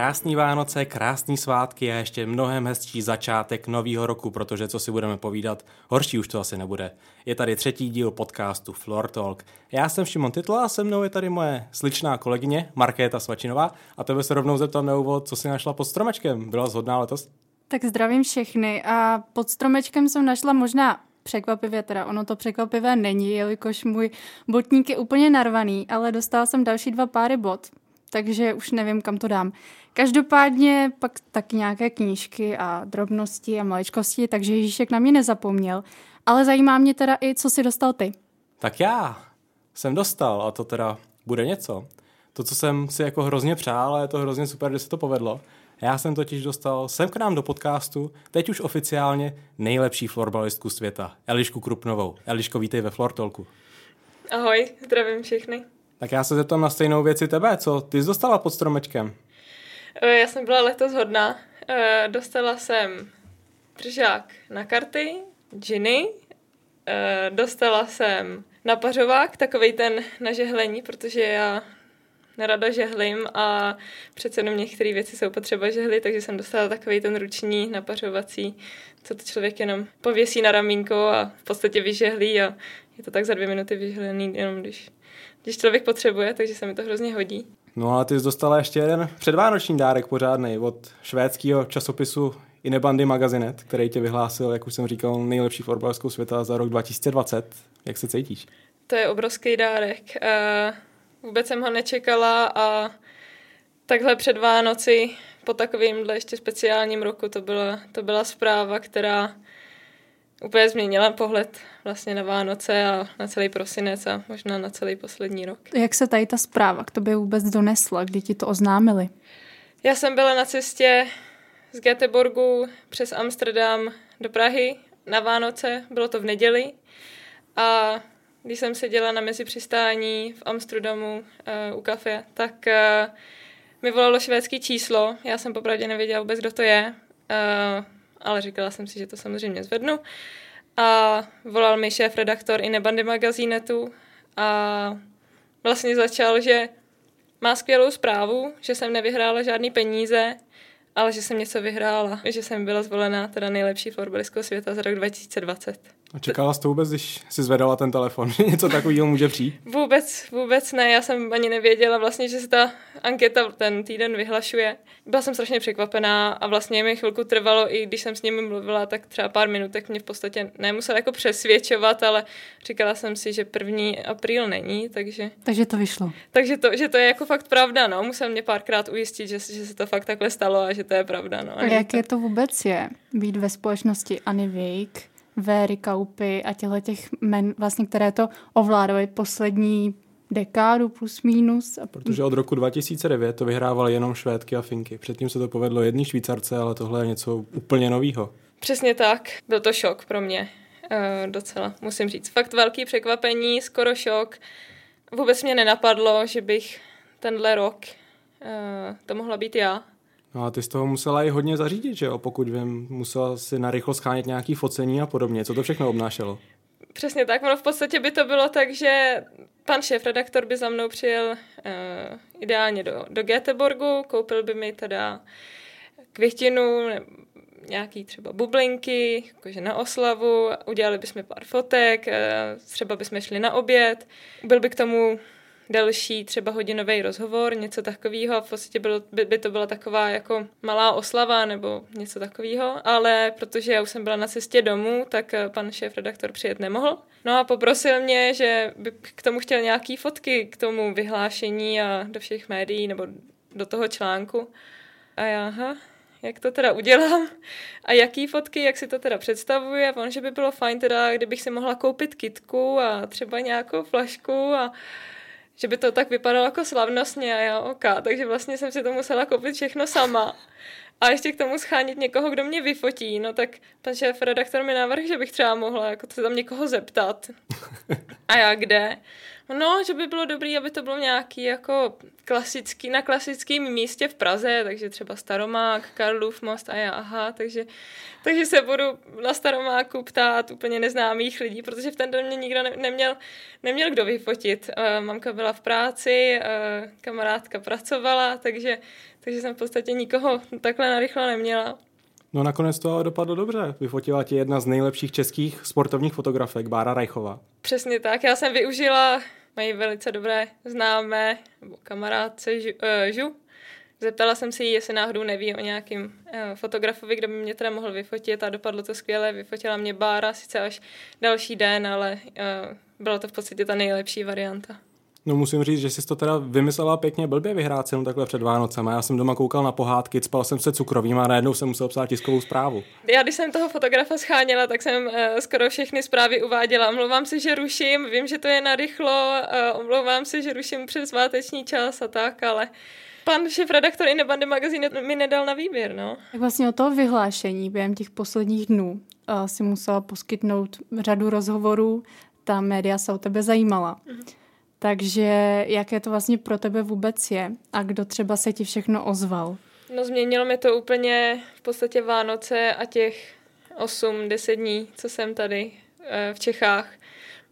Krásný Vánoce, krásný svátky a ještě mnohem hezčí začátek nového roku, protože co si budeme povídat, horší už to asi nebude. Je tady třetí díl podcastu Floor Talk. Já jsem Šimon Titla a se mnou je tady moje sličná kolegyně Markéta Svačinová a tebe se rovnou zeptám na úvod, co si našla pod stromečkem. Byla zhodná letos? Tak zdravím všechny a pod stromečkem jsem našla možná překvapivě, teda ono to překvapivé není, jelikož můj botník je úplně narvaný, ale dostala jsem další dva páry bot, takže už nevím, kam to dám. Každopádně pak tak nějaké knížky a drobnosti a maličkosti, takže Ježíšek na mě nezapomněl. Ale zajímá mě teda i, co si dostal ty. Tak já jsem dostal a to teda bude něco. To, co jsem si jako hrozně přál a je to hrozně super, že se to povedlo. Já jsem totiž dostal sem k nám do podcastu, teď už oficiálně nejlepší florbalistku světa, Elišku Krupnovou. Eliško, vítej ve Flortolku. Ahoj, zdravím všechny. Tak já se zeptám na stejnou věci tebe. Co ty jsi dostala pod stromečkem? Eh, já jsem byla letos hodná. Eh, dostala jsem držák na karty, džiny, eh, dostala jsem napařovák, takový ten na žehlení, protože já nerada žehlím a přece jenom některé věci jsou potřeba žehly, takže jsem dostala takový ten ruční napařovací, co to člověk jenom pověsí na ramínko a v podstatě vyžehlí a je to tak za dvě minuty vyžehlený, jenom když, když člověk potřebuje, takže se mi to hrozně hodí. No a ty jsi dostala ještě jeden předvánoční dárek pořádný od švédského časopisu Inebandy Magazinet, který tě vyhlásil, jak už jsem říkal, nejlepší fotbalskou světa za rok 2020. Jak se cítíš? To je obrovský dárek. Uh, vůbec jsem ho nečekala a takhle před Vánoci po takovýmhle ještě speciálním roku to byla, to byla zpráva, která úplně změnila pohled vlastně na Vánoce a na celý prosinec a možná na celý poslední rok. Jak se tady ta zpráva k tobě vůbec donesla, kdy ti to oznámili? Já jsem byla na cestě z Göteborgu přes Amsterdam do Prahy na Vánoce, bylo to v neděli a když jsem seděla na mezi přistání v Amsterdamu uh, u kafe, tak uh, mi volalo švédský číslo. Já jsem popravdě nevěděla vůbec, kdo to je, uh, ale říkala jsem si, že to samozřejmě zvednu. A volal mi šéf redaktor i nebandy magazínetu a vlastně začal, že má skvělou zprávu, že jsem nevyhrála žádný peníze, ale že jsem něco vyhrála, že jsem byla zvolena teda nejlepší florbalistkou světa za rok 2020. A čekala jsi to vůbec, když jsi zvedala ten telefon, že něco takového může přijít? Vůbec, vůbec ne. Já jsem ani nevěděla vlastně, že se ta anketa ten týden vyhlašuje. Byla jsem strašně překvapená a vlastně mi chvilku trvalo, i když jsem s nimi mluvila, tak třeba pár minutek mě v podstatě nemusela jako přesvědčovat, ale říkala jsem si, že první apríl není, takže... Takže to vyšlo. Takže to, že to je jako fakt pravda, no. Musel mě párkrát ujistit, že, že se to fakt takhle stalo a že to je pravda, no. A jak je to vůbec je být ve společnosti Anny Wake, Véry Kaupy a těchto těch men, vlastně, které to ovládaly poslední dekádu plus minus. Protože od roku 2009 to vyhrávaly jenom Švédky a Finky. Předtím se to povedlo jedný Švýcarce, ale tohle je něco úplně novýho. Přesně tak. Byl to šok pro mě. Uh, docela, musím říct. Fakt velký překvapení, skoro šok. Vůbec mě nenapadlo, že bych tenhle rok uh, to mohla být já. No a ty z toho musela i hodně zařídit, že jo? Pokud vím, musela si narychlo schánět nějaký focení a podobně. Co to všechno obnášelo? Přesně tak, ono v podstatě by to bylo tak, že pan šéf redaktor by za mnou přijel uh, ideálně do, do Göteborgu, koupil by mi teda květinu, nějaký třeba bublinky, jakože na oslavu, udělali bychom pár fotek, uh, třeba bychom šli na oběd, byl by k tomu delší třeba hodinový rozhovor, něco takového. V podstatě bylo, by, by to byla taková jako malá oslava nebo něco takového, ale protože já už jsem byla na cestě domů, tak eh, pan šéf redaktor přijet nemohl. No a poprosil mě, že by k tomu chtěl nějaký fotky k tomu vyhlášení a do všech médií nebo do toho článku. A já, aha, jak to teda udělám a jaký fotky, jak si to teda představuje. On, že by bylo fajn teda, kdybych si mohla koupit kitku a třeba nějakou flašku a že by to tak vypadalo jako slavnostně a já ok, takže vlastně jsem si to musela koupit všechno sama. A ještě k tomu schánit někoho, kdo mě vyfotí, no tak pan šéf redaktor mi navrhl, že bych třeba mohla jako se tam někoho zeptat. A já kde? No, že by bylo dobré, aby to bylo nějaký jako klasický, na klasickém místě v Praze, takže třeba Staromák, Karlův most a já, aha, takže, takže se budu na Staromáku ptát úplně neznámých lidí, protože v ten den mě nikdo ne, neměl, neměl kdo vyfotit. Uh, mamka byla v práci, uh, kamarádka pracovala, takže, takže jsem v podstatě nikoho takhle narychlo neměla. No nakonec to ale dopadlo dobře. Vyfotila ti jedna z nejlepších českých sportovních fotografek, Bára Rajchová. Přesně tak. Já jsem využila mají velice dobré známé nebo kamarádce Žu. Uh, Žu. Zeptala jsem si jestli náhodou neví o nějakým uh, fotografovi, kdo by mě teda mohl vyfotit a dopadlo to skvěle. Vyfotila mě Bára, sice až další den, ale uh, bylo to v podstatě ta nejlepší varianta. No musím říct, že jsi to teda vymyslela pěkně blbě vyhrát cenu takhle před Vánocem. Já jsem doma koukal na pohádky, spal jsem se cukrovým a najednou jsem musel psát tiskovou zprávu. Já když jsem toho fotografa scháněla, tak jsem uh, skoro všechny zprávy uváděla. Omlouvám se, že ruším, vím, že to je narychlo, uh, omlouvám se, že ruším před sváteční čas a tak, ale pan šéf-redaktor i Bandy magazín mi nedal na výběr, no. Tak vlastně o toho vyhlášení během těch posledních dnů uh, si musela poskytnout řadu rozhovorů, ta média se o tebe zajímala. Mm-hmm. Takže jaké to vlastně pro tebe vůbec je a kdo třeba se ti všechno ozval? No změnilo mi to úplně v podstatě Vánoce a těch 8-10 dní, co jsem tady eh, v Čechách.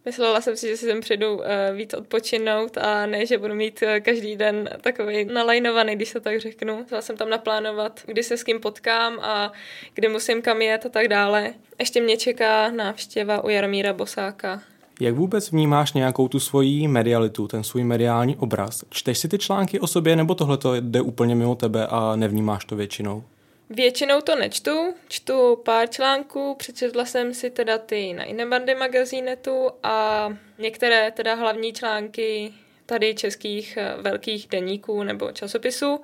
Myslela jsem si, že si sem přijdu eh, víc odpočinout a ne, že budu mít eh, každý den takový nalajnovaný, když se tak řeknu. Chtěla jsem tam naplánovat, kdy se s kým potkám a kdy musím kam jet a tak dále. Ještě mě čeká návštěva u Jaromíra Bosáka jak vůbec vnímáš nějakou tu svoji medialitu, ten svůj mediální obraz? Čteš si ty články o sobě, nebo tohle to jde úplně mimo tebe a nevnímáš to většinou? Většinou to nečtu, čtu pár článků, přečetla jsem si teda ty na Inebandy magazínetu a některé teda hlavní články tady českých eh, velkých deníků nebo časopisů,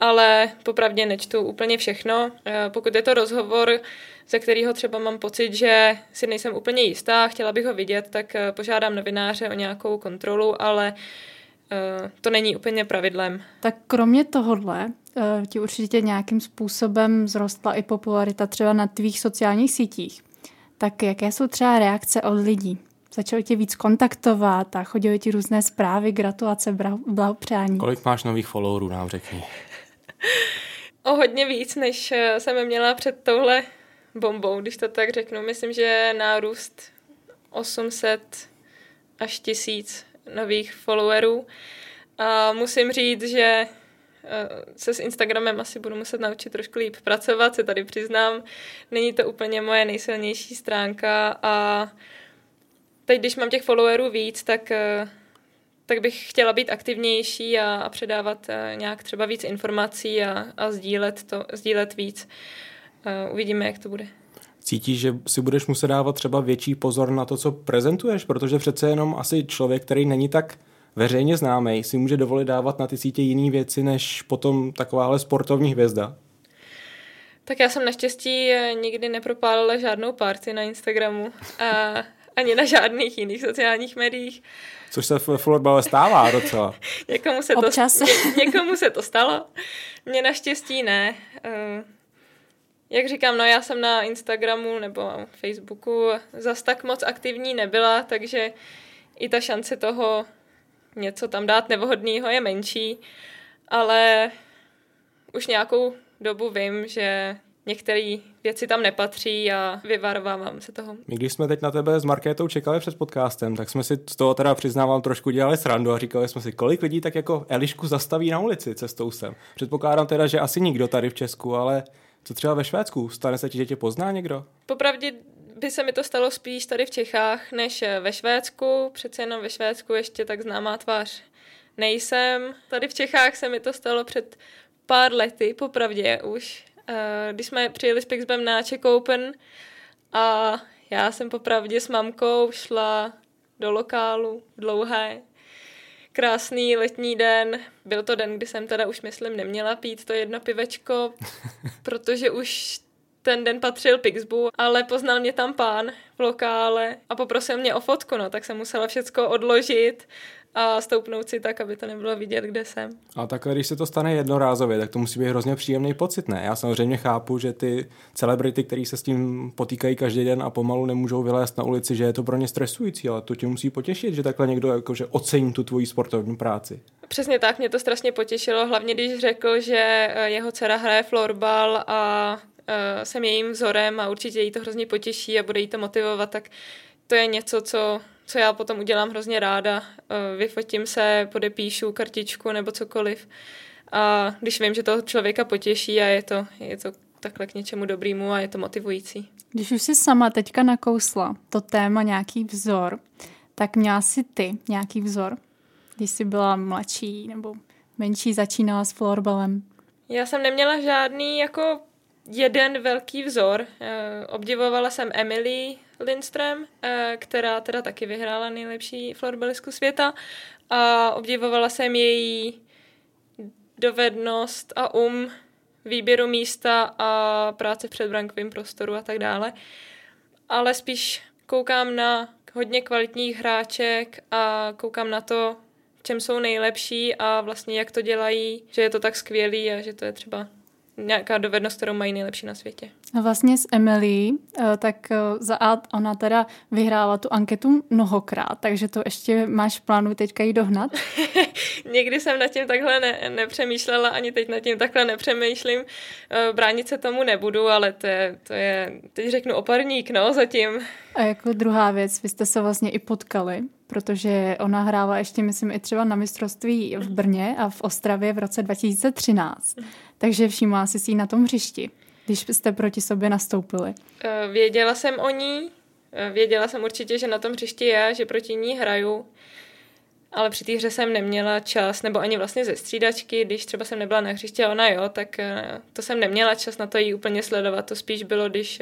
ale popravdě nečtu úplně všechno. Eh, pokud je to rozhovor ze kterého třeba mám pocit, že si nejsem úplně jistá, chtěla bych ho vidět, tak eh, požádám novináře o nějakou kontrolu, ale eh, to není úplně pravidlem. Tak kromě tohohle eh, ti určitě nějakým způsobem zrostla i popularita třeba na tvých sociálních sítích. Tak jaké jsou třeba reakce od lidí? Začali tě víc kontaktovat a chodili ti různé zprávy, gratulace, blahopřání. Kolik máš nových followerů, nám řekni. o hodně víc, než jsem měla před touhle bombou, když to tak řeknu. Myslím, že nárůst 800 až 1000 nových followerů. A musím říct, že eh, se s Instagramem asi budu muset naučit trošku líp pracovat, se tady přiznám. Není to úplně moje nejsilnější stránka a teď, když mám těch followerů víc, tak, eh, tak bych chtěla být aktivnější a, a předávat eh, nějak třeba víc informací a, a sdílet, to, sdílet víc. Uvidíme, jak to bude. Cítíš, že si budeš muset dávat třeba větší pozor na to, co prezentuješ, protože přece jenom asi člověk, který není tak veřejně známý, si může dovolit dávat na ty sítě jiné věci, než potom takováhle sportovní hvězda. Tak já jsem naštěstí eh, nikdy nepropálila žádnou party na Instagramu a ani na žádných jiných sociálních médiích. Což se v florbale stává docela. někomu, se to, ně, někomu se to stalo, mně naštěstí ne. Jak říkám, no já jsem na Instagramu nebo Facebooku zas tak moc aktivní nebyla, takže i ta šance toho něco tam dát nevhodného je menší, ale už nějakou dobu vím, že některé věci tam nepatří a vyvarovávám se toho. My když jsme teď na tebe s Markétou čekali před podcastem, tak jsme si z toho teda přiznávám trošku dělali srandu a říkali jsme si, kolik lidí tak jako Elišku zastaví na ulici cestou sem. Předpokládám teda, že asi nikdo tady v Česku, ale co třeba ve Švédsku? Stane se ti, že tě pozná někdo? Popravdě by se mi to stalo spíš tady v Čechách, než ve Švédsku. Přece jenom ve Švédsku ještě tak známá tvář nejsem. Tady v Čechách se mi to stalo před pár lety, popravdě už, eh, když jsme přijeli s Pixbem na Czech Open a já jsem popravdě s mamkou šla do lokálu dlouhé krásný letní den. Byl to den, kdy jsem teda už, myslím, neměla pít to jedno pivečko, protože už ten den patřil Pixbu, ale poznal mě tam pán v lokále a poprosil mě o fotku, no, tak jsem musela všecko odložit a stoupnout si tak, aby to nebylo vidět, kde jsem. A takhle, když se to stane jednorázově, tak to musí být hrozně příjemný pocit, ne? Já samozřejmě chápu, že ty celebrity, který se s tím potýkají každý den a pomalu nemůžou vylézt na ulici, že je to pro ně stresující, ale to tě musí potěšit, že takhle někdo jakože ocení tu tvoji sportovní práci. Přesně tak, mě to strašně potěšilo, hlavně když řekl, že eh, jeho dcera hraje florbal a uh, jsem jejím vzorem a určitě jí to hrozně potěší a bude jí to motivovat, tak to je něco, co, co já potom udělám hrozně ráda. Uh, vyfotím se, podepíšu kartičku nebo cokoliv. A když vím, že to člověka potěší a je to, je to takhle k něčemu dobrýmu a je to motivující. Když už jsi sama teďka nakousla to téma nějaký vzor, tak měla si ty nějaký vzor, když jsi byla mladší nebo menší, začínala s florbalem? Já jsem neměla žádný jako jeden velký vzor. Eh, obdivovala jsem Emily Lindström, eh, která teda taky vyhrála nejlepší florbalistku světa a obdivovala jsem její dovednost a um výběru místa a práce v předbrankovém prostoru a tak dále. Ale spíš koukám na hodně kvalitních hráček a koukám na to, v čem jsou nejlepší a vlastně jak to dělají, že je to tak skvělý a že to je třeba nějaká dovednost, kterou mají nejlepší na světě. A vlastně s Emily, eh, tak eh, za A ona teda vyhrála tu anketu mnohokrát, takže to ještě máš v plánu teďka jí dohnat? Nikdy jsem nad tím takhle ne, nepřemýšlela, ani teď nad tím takhle nepřemýšlím. Eh, bránit se tomu nebudu, ale to je, to je teď řeknu oparník, no, zatím. A jako druhá věc, vy jste se vlastně i potkali, protože ona hrála ještě, myslím, i třeba na mistrovství v Brně a v Ostravě v roce 2013. Takže všimla jsi si ji na tom hřišti, když jste proti sobě nastoupili. Eh, věděla jsem o ní, eh, věděla jsem určitě, že na tom hřišti je, že proti ní hraju, ale při té hře jsem neměla čas, nebo ani vlastně ze střídačky, když třeba jsem nebyla na hřišti a ona jo, tak eh, to jsem neměla čas na to jí úplně sledovat. To spíš bylo, když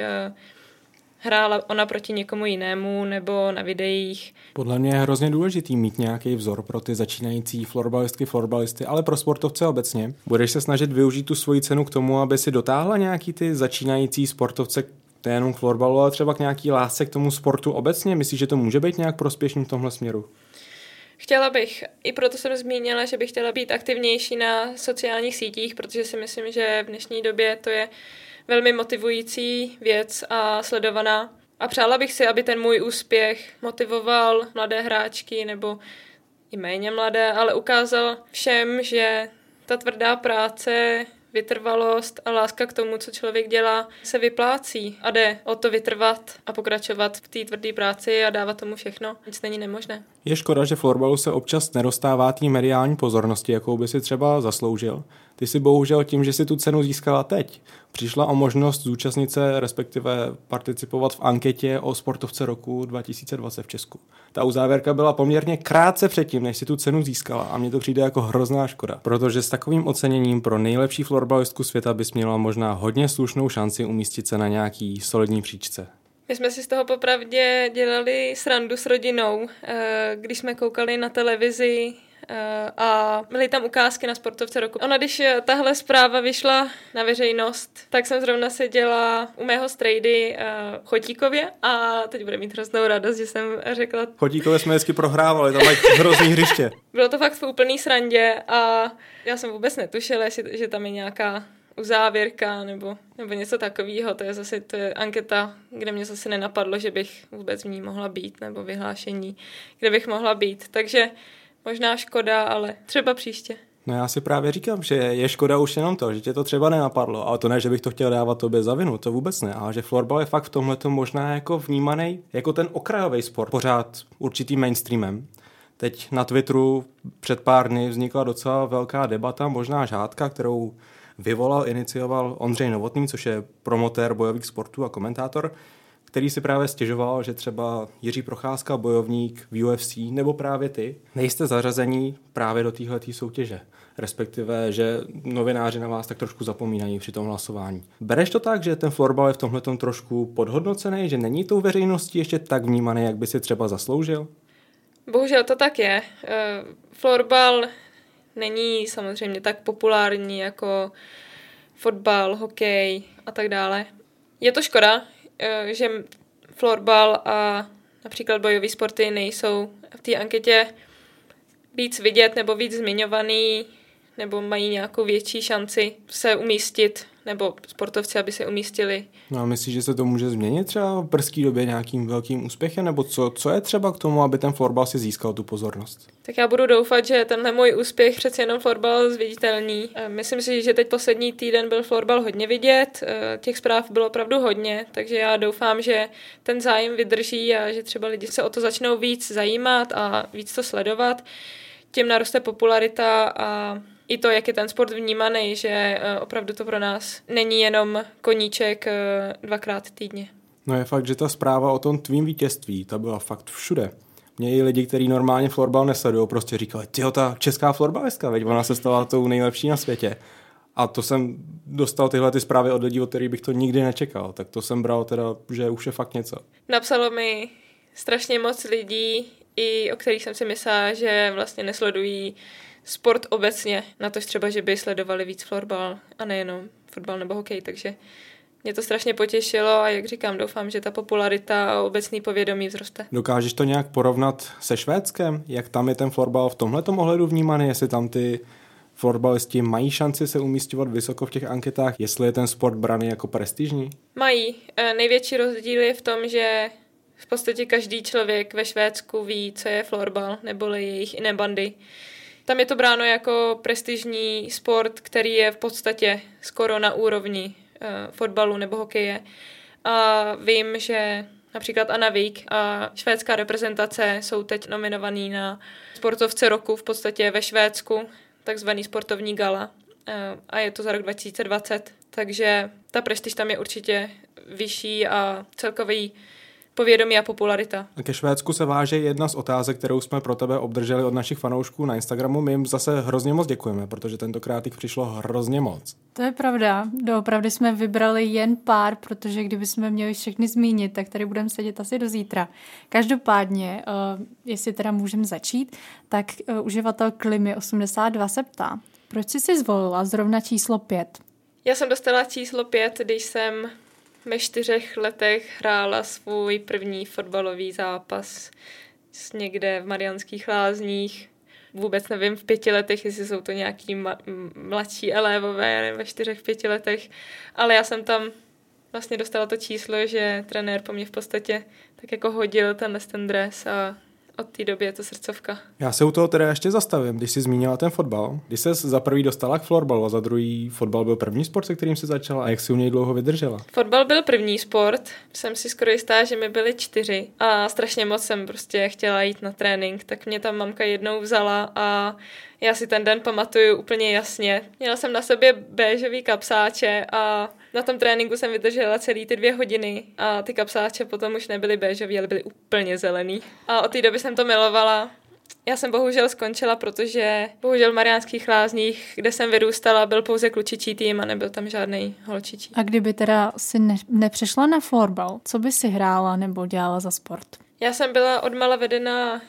hrála ona proti někomu jinému nebo na videích. Podle mě je hrozně důležitý mít nějaký vzor pro ty začínající florbalistky, florbalisty, ale pro sportovce obecně. Budeš se snažit využít tu svoji cenu k tomu, aby si dotáhla nějaký ty začínající sportovce nejenom k florbalu, ale třeba k nějaký lásce k tomu sportu obecně? Myslíš, že to může být nějak prospěšný v tomhle směru? Chtěla bych, i proto jsem zmínila, že bych chtěla být aktivnější na sociálních sítích, protože si myslím, že v dnešní době to je velmi motivující věc a sledovaná. A přála bych si, aby ten můj úspěch motivoval mladé hráčky nebo i méně mladé, ale ukázal všem, že ta tvrdá práce vytrvalost a láska k tomu, co člověk dělá, se vyplácí a jde o to vytrvat a pokračovat v té tvrdé práci a dávat tomu všechno. Nic není nemožné. Je škoda, že florbalu se občas nedostává té mediální pozornosti, jakou by si třeba zasloužil. Ty si bohužel tím, že si tu cenu získala teď, přišla o možnost zúčastnit se, respektive participovat v anketě o sportovce roku 2020 v Česku. Ta uzávěrka byla poměrně krátce předtím, než si tu cenu získala a mně to přijde jako hrozná škoda, protože s takovým oceněním pro nejlepší florbalistku světa bys měla možná hodně slušnou šanci umístit se na nějaký solidní příčce. My jsme si z toho popravdě dělali srandu s rodinou, eh, když jsme koukali na televizi a byly tam ukázky na sportovce roku. Ona, když eh, tahle zpráva vyšla na veřejnost, tak jsem zrovna seděla u mého strejdy uh, Chotíkově a teď bude mít hroznou radost, že jsem řekla... Chotíkově jsme vždycky prohrávali, tam mají hrozný hřiště. Bylo to fakt v úplný srandě a já jsem vůbec netušila, že tam je nějaká uzávěrka nebo, nebo něco takového. To je zase to je anketa, kde mě zase nenapadlo, že bych vůbec v ní mohla být, nebo vyhlášení, kde bych mohla být. Takže Možná škoda, ale třeba příště. No já si právě říkám, že je škoda už jenom to, že tě to třeba nenapadlo, ale to ne, že bych to chtěl dávat tobě za vinu, to vůbec ne, ale že florbal je fakt v tomhle možná jako vnímaný jako ten okrajový sport, pořád určitým mainstreamem. Teď na Twitteru před pár dny vznikla docela velká debata, možná žádka, kterou vyvolal, inicioval Ondřej Novotný, což je promotér bojových sportů a komentátor, který si právě stěžoval, že třeba Jiří Procházka, bojovník v UFC, nebo právě ty, nejste zařazení právě do téhle soutěže. Respektive, že novináři na vás tak trošku zapomínají při tom hlasování. Bereš to tak, že ten florbal je v tomhle trošku podhodnocený, že není tou veřejností ještě tak vnímaný, jak by si třeba zasloužil? Bohužel to tak je. Eh, florbal není samozřejmě tak populární jako fotbal, hokej a tak dále. Je to škoda, že florbal a například bojové sporty nejsou v té anketě víc vidět nebo víc zmiňovaný, nebo mají nějakou větší šanci se umístit, nebo sportovci, aby se umístili. No a myslíš, že se to může změnit třeba v brzké době nějakým velkým úspěchem, nebo co, co je třeba k tomu, aby ten florbal si získal tu pozornost? Tak já budu doufat, že tenhle můj úspěch přeci jenom florbal zviditelný. Myslím si, že teď poslední týden byl florbal hodně vidět, eh, těch zpráv bylo opravdu hodně, takže já doufám, že ten zájem vydrží a že třeba lidi se o to začnou víc zajímat a víc to sledovat. Tím naroste popularita a i to, jak je ten sport vnímaný, že eh, opravdu to pro nás není jenom koníček eh, dvakrát týdně. No je fakt, že ta zpráva o tom tvým vítězství, ta byla fakt všude. Mě i lidi, kteří normálně florbal nesledují, prostě říkali, tyjo, ta česká florbalistka, veď ona se stala tou nejlepší na světě. A to jsem dostal tyhle ty zprávy od lidí, od kterých bych to nikdy nečekal. Tak to jsem bral teda, že už je fakt něco. Napsalo mi strašně moc lidí, i o kterých jsem si myslela, že vlastně nesledují sport obecně, na to třeba, že by sledovali víc florbal a nejenom fotbal nebo hokej, takže mě to strašně potěšilo a jak říkám, doufám, že ta popularita a obecný povědomí vzroste. Dokážeš to nějak porovnat se Švédskem? Jak tam je ten florbal v tomhle ohledu vnímaný? Jestli tam ty florbalisti mají šanci se umístěvat vysoko v těch anketách? Jestli je ten sport braný jako prestižní? Mají. E, největší rozdíl je v tom, že v podstatě každý člověk ve Švédsku ví, co je florbal, neboli jejich inebandy. Tam je to bráno jako prestižní sport, který je v podstatě skoro na úrovni uh, fotbalu nebo hokeje. A vím, že například Anna Vík a švédská reprezentace jsou teď nominovaný na sportovce roku v podstatě ve Švédsku, takzvaný sportovní gala. Uh, a je to za rok 2020. Takže ta prestiž tam je určitě vyšší a celkový povědomí a popularita. Ke Švédsku se váže jedna z otázek, kterou jsme pro tebe obdrželi od našich fanoušků na Instagramu. My jim zase hrozně moc děkujeme, protože tentokrát jich přišlo hrozně moc. To je pravda. Doopravdy jsme vybrali jen pár, protože kdyby jsme měli všechny zmínit, tak tady budeme sedět asi do zítra. Každopádně, uh, jestli teda můžeme začít, tak uh, uživatel Klimy 82 se ptá, proč jsi si zvolila zrovna číslo 5? Já jsem dostala číslo 5, když jsem ve čtyřech letech hrála svůj první fotbalový zápas někde v Marianských lázních. Vůbec nevím v pěti letech, jestli jsou to nějaký ma- mladší elévové ve čtyřech, pěti letech, ale já jsem tam vlastně dostala to číslo, že trenér po mně v podstatě tak jako hodil ten, ten dres a od té doby je to srdcovka. Já se u toho teda ještě zastavím, když jsi zmínila ten fotbal. Když se za prvý dostala k florbalu a za druhý fotbal byl první sport, se kterým se začala a jak si u něj dlouho vydržela? Fotbal byl první sport, jsem si skoro jistá, že mi byly čtyři a strašně moc jsem prostě chtěla jít na trénink, tak mě tam mamka jednou vzala a já si ten den pamatuju úplně jasně. Měla jsem na sobě béžový kapsáče a na tom tréninku jsem vydržela celý ty dvě hodiny a ty kapsáče potom už nebyly béžový, ale byly úplně zelený. A od té doby jsem to milovala. Já jsem bohužel skončila, protože bohužel v Mariánských lázních, kde jsem vyrůstala, byl pouze klučičí tým a nebyl tam žádný holčičí. A kdyby teda si ne- nepřešla na florbal, co by si hrála nebo dělala za sport? Já jsem byla odmala vedena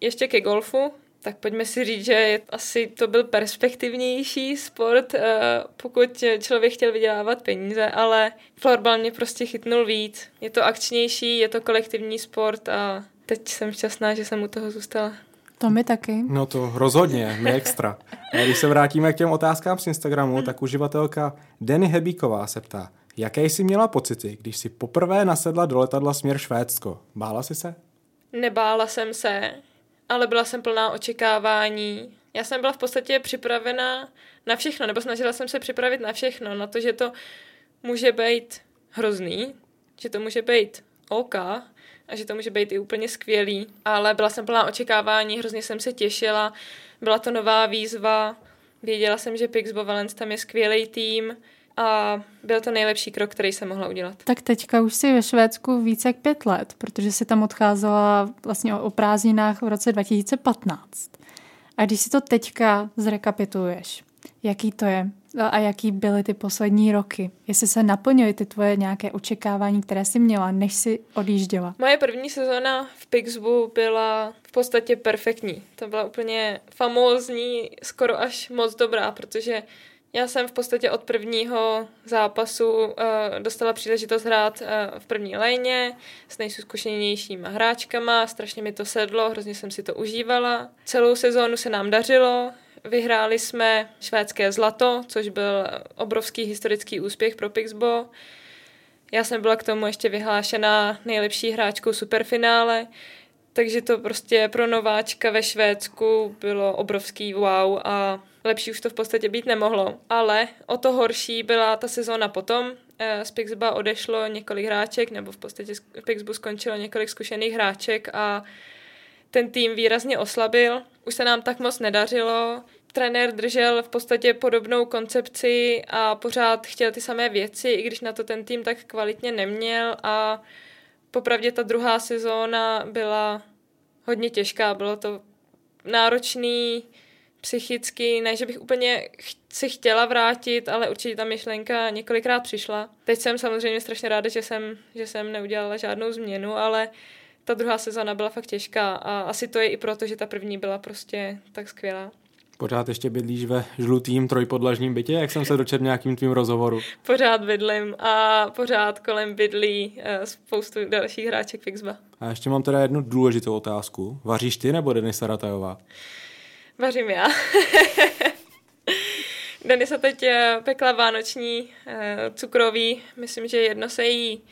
ještě ke golfu, tak pojďme si říct, že asi to byl perspektivnější sport, eh, pokud člověk chtěl vydělávat peníze, ale florbal mě prostě chytnul víc. Je to akčnější, je to kolektivní sport a teď jsem šťastná, že jsem u toho zůstala. To mi taky. No to rozhodně, my extra. A když se vrátíme k těm otázkám z Instagramu, tak uživatelka Denny Hebíková se ptá, jaké jsi měla pocity, když jsi poprvé nasedla do letadla směr Švédsko? Bála jsi se? Nebála jsem se ale byla jsem plná očekávání. Já jsem byla v podstatě připravena na všechno, nebo snažila jsem se připravit na všechno, na to, že to může být hrozný, že to může být OK a že to může být i úplně skvělý, ale byla jsem plná očekávání, hrozně jsem se těšila, byla to nová výzva, věděla jsem, že Pixbo Valence tam je skvělý tým, a byl to nejlepší krok, který jsem mohla udělat. Tak teďka už si ve Švédsku více jak pět let, protože si tam odcházela vlastně o prázdninách v roce 2015. A když si to teďka zrekapituluješ, jaký to je a jaký byly ty poslední roky? Jestli se naplnily ty tvoje nějaké očekávání, které jsi měla, než si odjížděla? Moje první sezóna v Pixbu byla v podstatě perfektní. To byla úplně famózní, skoro až moc dobrá, protože Já jsem v podstatě od prvního zápasu uh, dostala příležitost hrát uh, v první léně s nejzkušenějšíma hráčkama, strašně mi to sedlo, hrozně jsem si to užívala. Celou sezónu se nám dařilo, vyhráli jsme švédské zlato, což byl obrovský historický úspěch pro Pixbo. Já jsem byla k tomu ještě vyhlášena nejlepší hráčkou superfinále, takže to prostě pro nováčka ve Švédsku bylo obrovský wow a lepší už to v podstatě být nemohlo. Ale o to horší byla ta sezóna potom. Eh, z Pixba odešlo několik hráček, nebo v podstatě z Pixbu skončilo několik zkušených hráček a ten tým výrazně oslabil. Už se nám tak moc nedařilo. Trenér držel v podstatě podobnou koncepci a pořád chtěl ty samé věci, i když na to ten tým tak kvalitně neměl a popravdě ta druhá sezóna byla hodně těžká, bylo to náročný psychicky, ne, že bych úplně si chtěla vrátit, ale určitě ta myšlenka několikrát přišla. Teď jsem samozřejmě strašně ráda, že jsem, že jsem neudělala žádnou změnu, ale ta druhá sezóna byla fakt těžká a asi to je i proto, že ta první byla prostě tak skvělá. Pořád ještě bydlíš ve žlutým trojpodlažním bytě, jak jsem se dočetl nějakým tvým rozhovoru? Pořád bydlím a pořád kolem bydlí eh, spoustu dalších hráček Fixba. A ještě mám teda jednu důležitou otázku. Vaříš ty nebo Denisa Ratajová? Vařím já. Denisa teď eh, pekla vánoční eh, cukrový. Myslím, že jedno se jí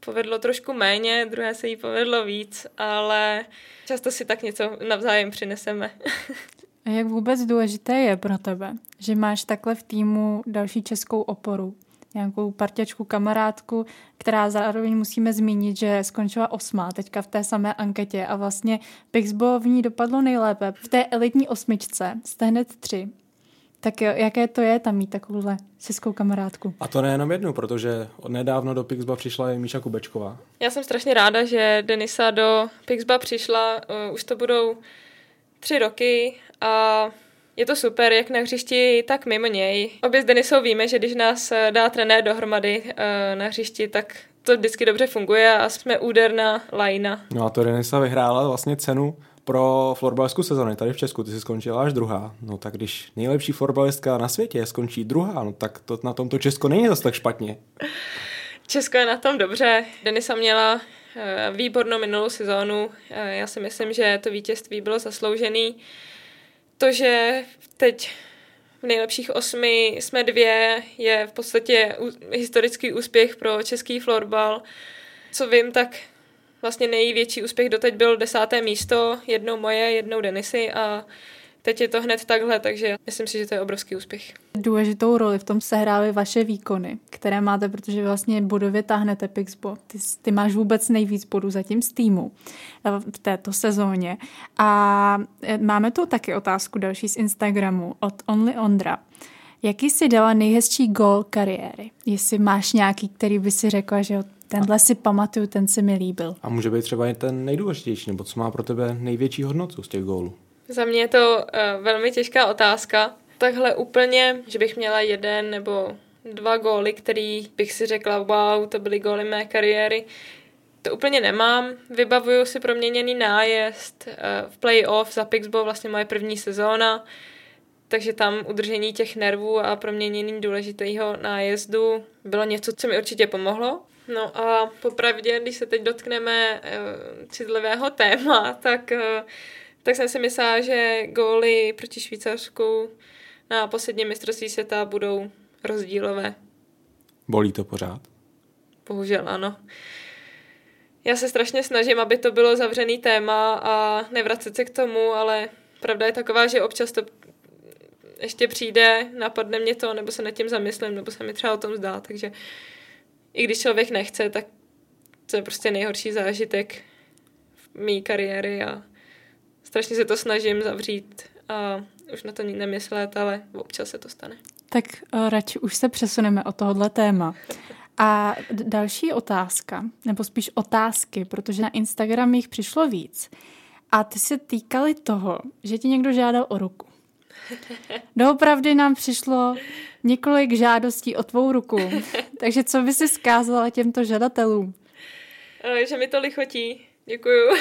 povedlo trošku méně, druhé se jí povedlo víc, ale často si tak něco navzájem přineseme. A jak vůbec důležité je pro tebe, že máš takhle v týmu další českou oporu? Nějakou parťačku, kamarádku, která zároveň musíme zmínit, že skončila osmá teďka v té samé anketě a vlastně Pixbo v ní dopadlo nejlépe. V té elitní osmičce jste hned tři. Tak jaké to je tam mít takovouhle českou kamarádku? A to nejenom jednu, protože nedávno do Pixba přišla i Míša Kubečková. Já jsem strašně ráda, že Denisa do Pixba přišla. Uh, už to budou tři roky a je to super, jak na hřišti, tak mimo něj. Obě s Denisou víme, že když nás eh, dá trenér dohromady uh, na hřišti, tak to vždycky dobře funguje a jsme úderná lajna. No a to Denisa vyhrála vlastně cenu pro florbalskou sezonu tady v Česku. Ty jsi skončila až druhá. No tak když nejlepší florbalistka na světě skončí druhá, no tak to na tomto Česko není zase tak špatně. Česko je na tom dobře. Denisa měla eh, výbornou minulou sezónu. Já si myslím, že to vítězství bylo zasloužený to, že teď v nejlepších osmi jsme dvě, je v podstatě historický úspěch pro český florbal. Co vím, tak vlastně největší úspěch doteď byl desáté místo, jednou moje, jednou Denisy a teď je to hned takhle, takže myslím si, že to je obrovský úspěch. Důležitou roli v tom sehrály vaše výkony, které máte, protože vlastně bodově táhnete Pixbo. Ty, ty máš vůbec nejvíc bodů zatím z týmu eh, v této sezóně. A eh, máme tu taky otázku další z Instagramu od Only Ondra. Jaký jsi dala nejhezčí gol kariéry? Jestli máš nějaký, který by si řekla, že tenhle si pamatuju, ten se mi líbil. A může být třeba i ten nejdůležitější, nebo co má pro tebe největší hodnotu z těch gólů? Za mě je to uh, velmi těžká otázka. Takhle úplně, že bych měla jeden nebo dva góly, který bych si řekla, wow, to byly góly mé kariéry. To úplně nemám. Vybavuju si proměněný nájezd uh, v playoff za Pixbo, vlastně moje první sezóna. Takže tam udržení těch nervů a proměnění důležitého nájezdu bylo něco, co mi určitě pomohlo. No a popravdě, když se teď dotkneme uh, citlivého téma, tak uh, tak jsem si myslela, že góly proti Švýcarsku na posledním mistrovství světa budou rozdílové. Bolí to pořád? Bohužel ano. Já se strašně snažím, aby to bylo zavřený téma a nevracet se k tomu, ale pravda je taková, že občas to ještě přijde, napadne mě to, nebo se nad tím zamyslím, nebo se mi třeba o tom zdá, takže i když člověk nechce, tak to je prostě nejhorší zážitek v mý kariéry a strašně se to snažím zavřít a už na to nemyslet, ale občas se to stane. Tak uh, radši už se přesuneme o tohohle téma. A další otázka, nebo spíš otázky, protože na Instagram jich přišlo víc. A ty se týkaly toho, že ti někdo žádal o ruku. Doopravdy nám přišlo několik žádostí o tvou ruku. Takže co by si zkázala těmto žadatelům? Že mi to lichotí. Děkuju.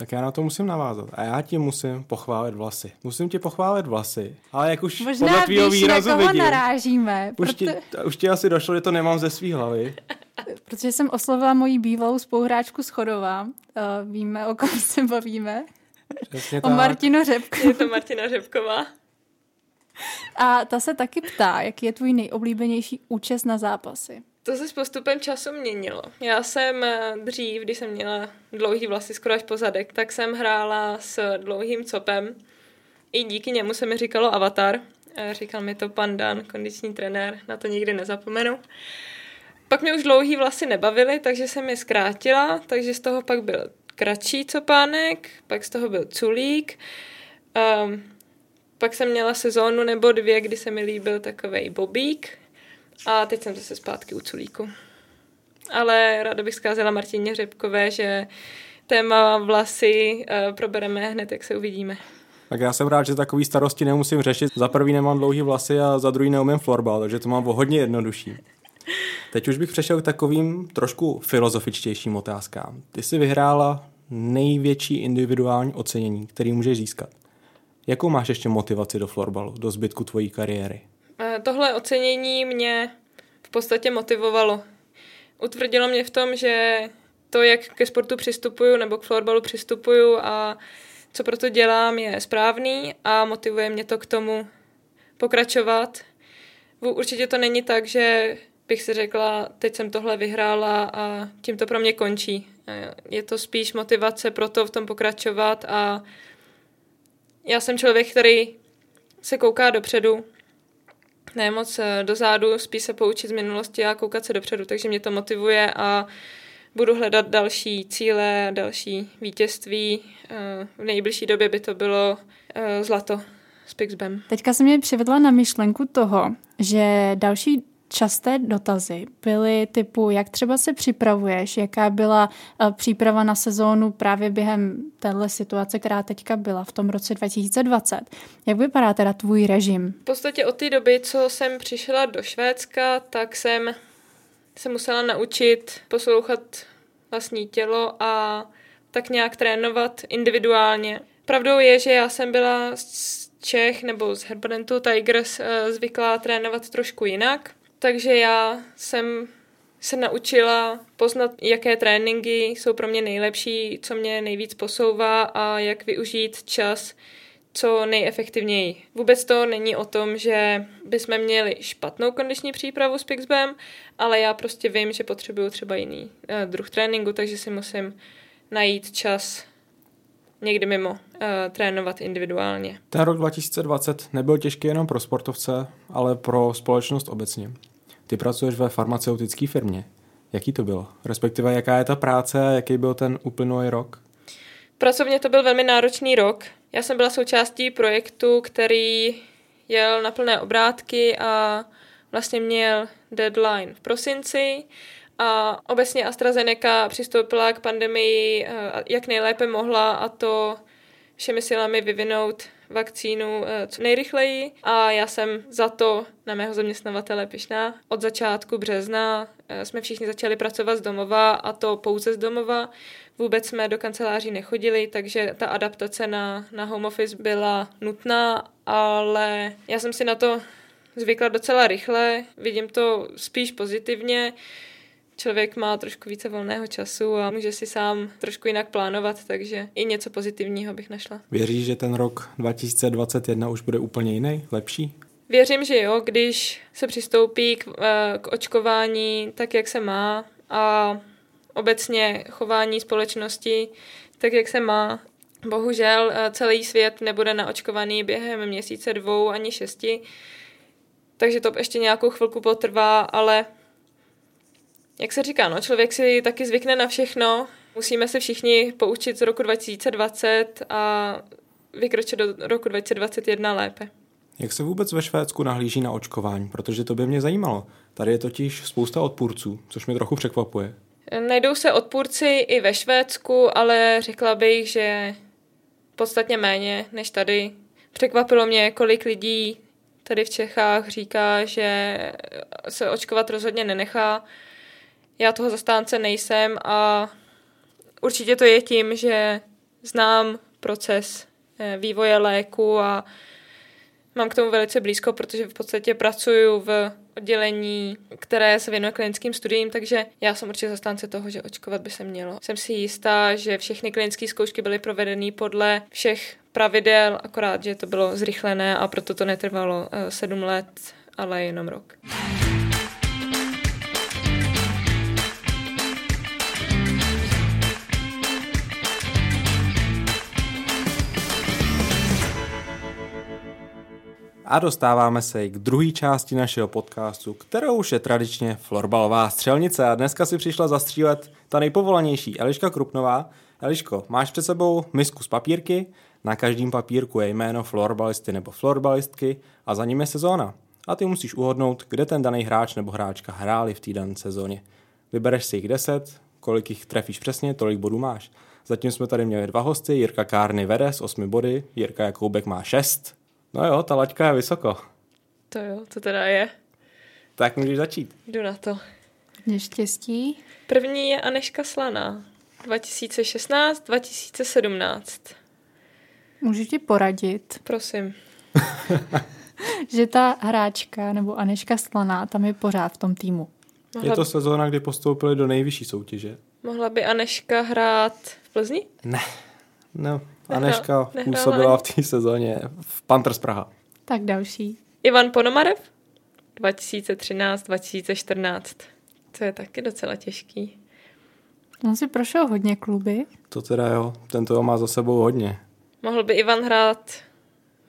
Tak já na to musím navázat. A já ti musím pochválit vlasy. Musím ti pochválit vlasy. Ale jak už Možná podle tvýho víš, výrazu na koho vidím, narážíme. už, Proto, ti, už ti asi došlo, že to nemám ze svý hlavy. protože jsem oslovila moji bývalou spoluhráčku Schodová. Uh, víme, o kom se bavíme. Přesně O tak. Martinu Řepku. Je to Martina Řepková. A ta se taky ptá, jaký je tvůj nejoblíbenější účest na zápasy. To se s postupem času měnilo. Já jsem eh, dřív, když jsem měla dlouhý vlasy skoro až po zadek, tak jsem hrála s dlouhým copem. I díky němu se mi říkalo Avatar. Eh, Říkal mi to pan Dan, kondiční trenér, na to nikdy nezapomenu. Pak mě už dlouhý vlasy nebavily, takže jsem je zkrátila, takže z toho pak byl kratší copánek, pak z toho byl culík. Um, pak jsem měla sezónu nebo dvě, kdy se mi líbil takovej bobík, a teď jsem zase zpátky u culíku. Ale ráda bych zkázala Martině Řepkové, že téma vlasy uh, probereme hned, jak se uvidíme. Tak já jsem rád, že takový starosti nemusím řešit. Za prvý nemám dlouhý vlasy a za druhý neumím florbal, takže to mám o hodně jednodušší. Teď už bych přešel k takovým trošku filozofičtějším otázkám. Ty jsi vyhrála největší individuální ocenění, který můžeš získat. Jakou máš ještě motivaci do florbalu, do zbytku tvojí kariéry? Tohle ocenění mě v podstatě motivovalo. Utvrdilo mě v tom, že to, jak ke sportu přistupuju nebo k florbalu přistupuju a co proto dělám, je správný a motivuje mě to k tomu pokračovat. Určitě to není tak, že bych si řekla, teď jsem tohle vyhrála a tím to pro mě končí. Je to spíš motivace pro to v tom pokračovat a já jsem člověk, který se kouká dopředu, ne moc eh, dozadu, spíš se poučit z minulosti a koukat se dopředu, takže mě to motivuje a budu hledat další cíle, další vítězství. Eh, V nejbližší době by to bylo eh, zlato s Pixbem. Teďka se mě přivedla na myšlenku toho, že další časté dotazy byly typu, jak třeba se připravuješ, jaká byla eh, příprava na sezónu právě během téhle situace, která teďka byla v tom roce 2020. Jak vypadá teda tvůj režim? V podstatě od té doby, co jsem přišla do Švédska, tak jsem se musela naučit poslouchat vlastní tělo a tak nějak trénovat individuálně. Pravdou je, že já jsem byla z Čech nebo z Herbadentu Tigers eh, zvyklá trénovat trošku jinak, takže já jsem se naučila poznat, jaké tréninky jsou pro mě nejlepší, co mě nejvíc posouvá a jak využít čas co nejefektivněji. Vůbec to není o tom, že bychom měli špatnou kondiční přípravu s Pixbem, ale já prostě vím, že potřebuju třeba jiný uh, druh tréninku, takže si musím najít čas někdy mimo uh, trénovat individuálně. Ten rok 2020 nebyl těžký jenom pro sportovce, ale pro společnost obecně. Ty pracuješ ve farmaceutické firmě. Jaký to bylo? Respektive jaká je ta práce a jaký byl ten uplynulý rok? Pracovně to byl velmi náročný rok. Já jsem byla součástí projektu, který jel na plné obrátky a vlastně měl deadline v prosinci a obecně AstraZeneca přistoupila k pandemii, eh, jak nejlépe mohla a to všemi silami vyvinout vakcínu eh, co nejrychleji a já jsem za to na mého zaměstnavatele pišná. Od začátku března eh, jsme všichni začali pracovat z domova a to pouze z domova. Vůbec jsme do kanceláří nechodili, takže ta adaptace na, na home office byla nutná, ale já jsem si na to zvykla docela rychle, vidím to spíš pozitivně. Člověk má trošku více volného času a může si sám trošku jinak plánovat, takže i něco pozitivního bych našla. Věříš, že ten rok 2021 už bude úplně jiný, lepší? Věřím, že jo, když se přistoupí k, eh, k očkování tak, jak se má a obecně chování společnosti tak, jak se má. Bohužel eh, celý svět nebude naočkovaný během měsíce, dvou ani šesti, takže to ještě nějakou chvilku potrvá, ale jak se říká, no, člověk si taky zvykne na všechno. Musíme se všichni poučit z roku 2020 a vykročit do roku 2021 lépe. Jak se vůbec ve Švédsku nahlíží na očkování? Protože to by mě zajímalo. Tady je totiž spousta odpůrců, což mě trochu překvapuje. Najdou se odpůrci i ve Švédsku, ale řekla bych, že podstatně méně než tady. Překvapilo mě, kolik lidí tady v Čechách říká, že se očkovat rozhodně nenechá. Já toho zastánce nejsem a určitě to je tím, že znám proces eh, vývoje léku a mám k tomu velice blízko, protože v podstatě pracuju v oddělení, které se věnuje klinickým studiím, takže já jsem určitě zastánce toho, že očkovat by se mělo. Jsem si jistá, že všechny klinické zkoušky byly provedeny podle všech pravidel, akorát, že to bylo zrychlené a proto to netrvalo eh, sedm let, ale jenom rok. A dostáváme se k druhé části našeho podcastu, kterou už je tradičně florbalová střelnice. A dneska si přišla zastřílet ta nejpovolanější Eliška Krupnová. Eliško, máš před sebou misku z papírky, na každém papírku je jméno florbalisty nebo florbalistky a za ním je sezóna. A ty musíš uhodnout, kde ten daný hráč nebo hráčka hráli v té dané sezóně. Vybereš si jich 10, kolik jich trefíš přesně, tolik bodů máš. Zatím jsme tady měli dva hosty, Jirka Kárny vede s 8 body, Jirka Jakoubek má 6, No jo, ta laťka je vysoko. To jo, to teda je. Tak můžeš začít. Jdu na to. Hodně štěstí. První je Aneška Slaná. 2016-2017. Můžu ti poradit, Prosím. že ta hráčka nebo Aneška Slaná tam je pořád v tom týmu. Mohla, Je to sezóna, kdy postoupili do nejvyšší soutěže. mohla by Aneška hrát v Plzni? Ne. No, Aneška působila v té sezóně v Panthers Praha. Tak další. Ivan Ponomarev? 2013-2014. To je taky docela těžký. On si prošel hodně kluby. To teda jo, tento ho má za sebou hodně. Mohl by Ivan hrát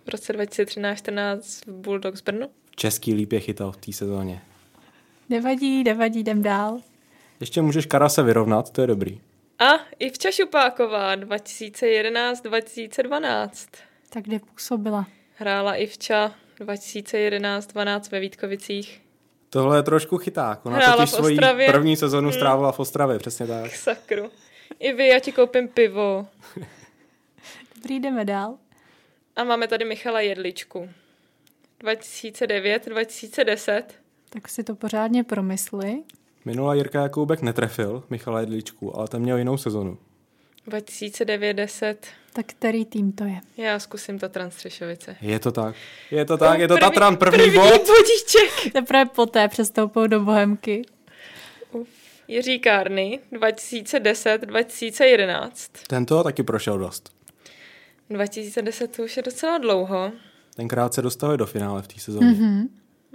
v roce 2013-14 v Bulldogs Brno? Český líp je chytal v té sezóně. Nevadí, nevadí, jdem dál. Ještě můžeš Karase vyrovnat, to je dobrý. A Ivča Šupáková 2011-2012. Tak kde působila? Hrála Ivča 2011-12 ve Vítkovicích. Tohle je trošku chyták. Ona Hrála totiž v svoji Ostravě. první sezonu Hmm. strávila v Ostravě, přesně tak. Sakru. I vy, já ti koupím pivo. Dobrý, jdeme dál. A máme tady Michala Jedličku. 2009-2010. Tak si to pořádně promysli. Minula Jirka Jakoubek netrefil Michala Jedličku, ale ten měl jinou sezonu. 2009-10. Tak který tým to je? Já zkusím Tatran Střešovice. Je to tak. Je to tak, je to První- Tatran, první, první bod. bodíček. Teprve poté přestoupil do Bohemky. Jiří Kárny 2010-2011. Tento taky prošel dost. 2010 to už je docela dlouho. Tenkrát se dostali do finále v té sezóně. Mm-hmm. Mhm.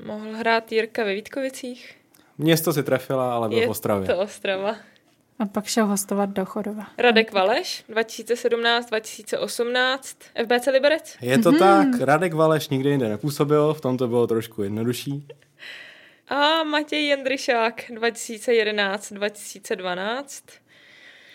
Mohl hrát Jirka ve Vítkovicích. Město si trefila, ale byl je v Ostravě. to Ostrava. A pak šel hostovat do Chodova. Radek Valeš 2017-2018. FBC Liberec. Je to tak, Radek Valeš nikdy jinde nepůsobil, v tom to bylo trošku jednodušší. A Matěj Jendryšák 2011-2012.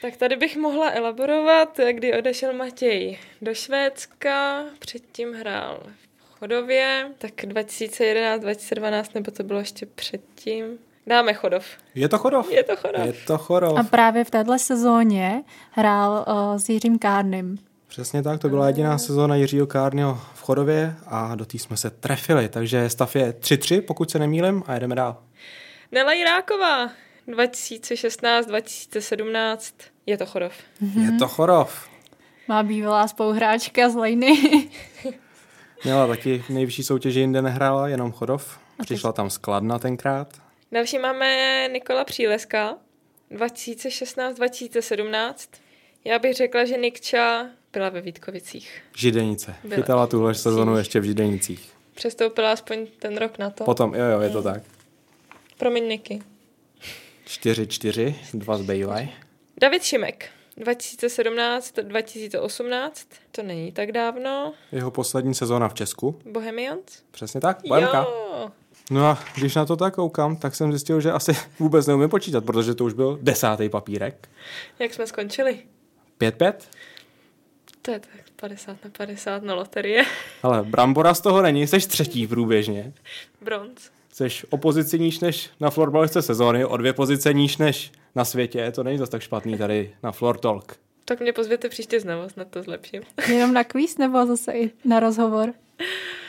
Tak tady bych mohla elaborovat, kdy odešel Matěj do Švédska, předtím hrál v Chodově, tak 2011-2012, nebo to bylo ještě předtím. Dáme Chodov. Je to Chodov. Je to Chodov. Je to Chodov. A právě v téhle sezóně hrál uh, s Jiřím Kárnym. Přesně tak, to byla jediná sezóna Jiřího Kárního v Chodově a do té jsme se trefili, takže stav je 3-3, pokud se nemýlim a jedeme dál. Nela Jiráková 2016-2017. Je to Chodov. Je to Chodov. Má bývalá spoluhráčka z Lejny. Měla taky nejvyšší soutěži jinde nehrála, jenom Chodov. Přišla tam skladna tenkrát. Další máme Nikola Příleska 2016-2017. Já bych řekla, že Nikča byla ve Vítkovicích. Židenice. Byla. Chytala tuhle sezonu ještě v Židenicích. Přestoupila aspoň ten rok na to. Potom, jo, jo, je to tak. Promiň, Niky. 4-4, dva zbývají. David Šimek 2017-2018. To není tak dávno. Jeho poslední sezóna v Česku. Bohemians? Přesně tak, Bohemka. Jo. No a když na to tak koukám, tak jsem zjistil, že asi vůbec neumím počítat, protože to už byl desátý papírek. Jak jsme skončili? 5-5? To je tak 50 na 50 na loterie. Ale Brambora z toho není, jsi třetí průběžně. Bronz. Jsi o pozici níž než na florbalice sezóny, o dvě pozice níž než na světě, to není zase tak špatný tady na Floor Talk. Tak mě pozvěte příště znovu, snad to zlepším. Jenom na kvíz nebo zase i na rozhovor?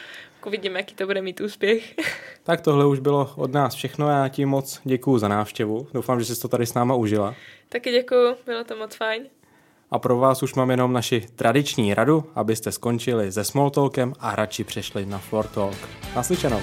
Uvidíme, jaký to bude mít úspěch. Tak tohle už bylo od nás všechno, já ti moc děkuju za návštěvu. Doufám, že jsi to tady s náma užila. Taky děkuju, bylo to moc fajn. A pro vás už mám jenom naši tradiční radu, abyste skončili se Smalltalkem a radši přešli na Floor Talk. Naslyšenou.